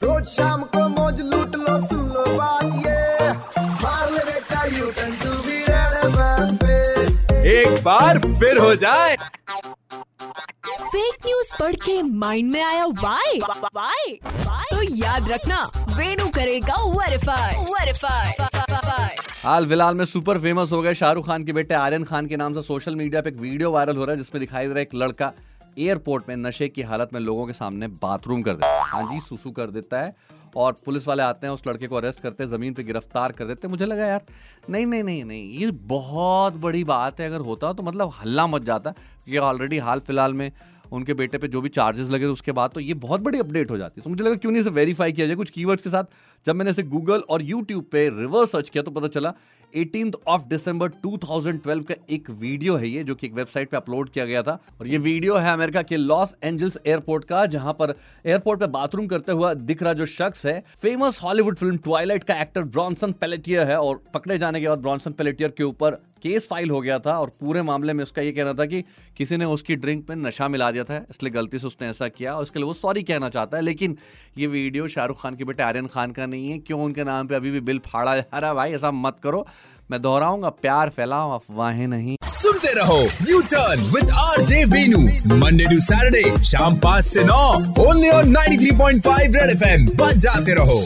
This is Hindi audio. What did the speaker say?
रोज शाम को मौज लूट लो सुन लो बात ये। मार ले बेटा U turn to be Red पे एक बार फिर हो जाए। फेक न्यूज़ पढ़ के माइंड में आया वाई वाई तो याद रखना वेनु करेगा वेरीफाई वेरीफाई हाल फ़िलहाल में सुपर फ़ेमस हो गए शाहरुख खान के बेटे आर्यन खान के नाम से सोशल मीडिया पे एक वीडियो वायरल हो रहा है जिसमें दिखाई दे रहा है एक लड़का। एयरपोर्ट में नशे की हालत में लोगों के सामने बाथरूम कर देता है। हाँ जी, सुसु कर देता है और पुलिस वाले आते हैं, उस लड़के को अरेस्ट करते हैं, ज़मीन पे गिरफ़्तार कर देते हैं। मुझे लगा यार, नहीं नहीं नहीं नहीं, ये बहुत बड़ी बात है, अगर होता तो मतलब हल्ला मच जाता। ये ऑलरेडी हाल फ़िलहाल में उनके बेटे पे जो भी चार्जेस लगे उसके बाद तो ये बहुत बड़ी अपडेट हो जाती है। तो मुझे लगा क्यों नहीं इसे वेरीफाई किया जाए? कुछ कीवर्ड्स के साथ जब मैंने इसे गूगल और यूट्यूब पे रिवर्स सर्च किया तो पता चला 18th ऑफ़ दिसंबर 2012 का एक वीडियो है ये, जो कि एक वेबसाइट पे अपलोड किया गया था। और ये वीडियो है अमेरिका के लॉस एंजल्स एयरपोर्ट का, जहाँ पर एयरपोर्ट पे बाथरूम करते हुआ दिख रहा जो शख्स है फ़ेमस हॉलीवुड फ़िल्म ट्वाइलाइट का एक्टर ब्रॉन्सन पेलेटियर है, और पकड़े जाने के बाद ब्रॉन्सन पेलेटियर के ऊपर केस फ़ाइल हो गया था, और पूरे मामले में उसका ये कहना था कि किसी ने उसकी ड्रिंक में नशा मिला दिया था, इसलिए गलती से उसने ऐसा किया, और उसके लिए वो सॉरी कहना चाहता है, लेकिन ये वीडियो शाहरुख खान के बेटे आर्यन खान का नहीं है, क्यों उनके नाम पे अभी भी बिल फाड़ा जा रहा है, भाई ऐसा मत करो। मैं दोहराऊँगा, प्यार फैलाओ, अफवाहें नहीं। सुनते रहो U turn with R J Venu Monday to Saturday शाम पाँच से नौ only on 93.5 Red F FM जाते रहो।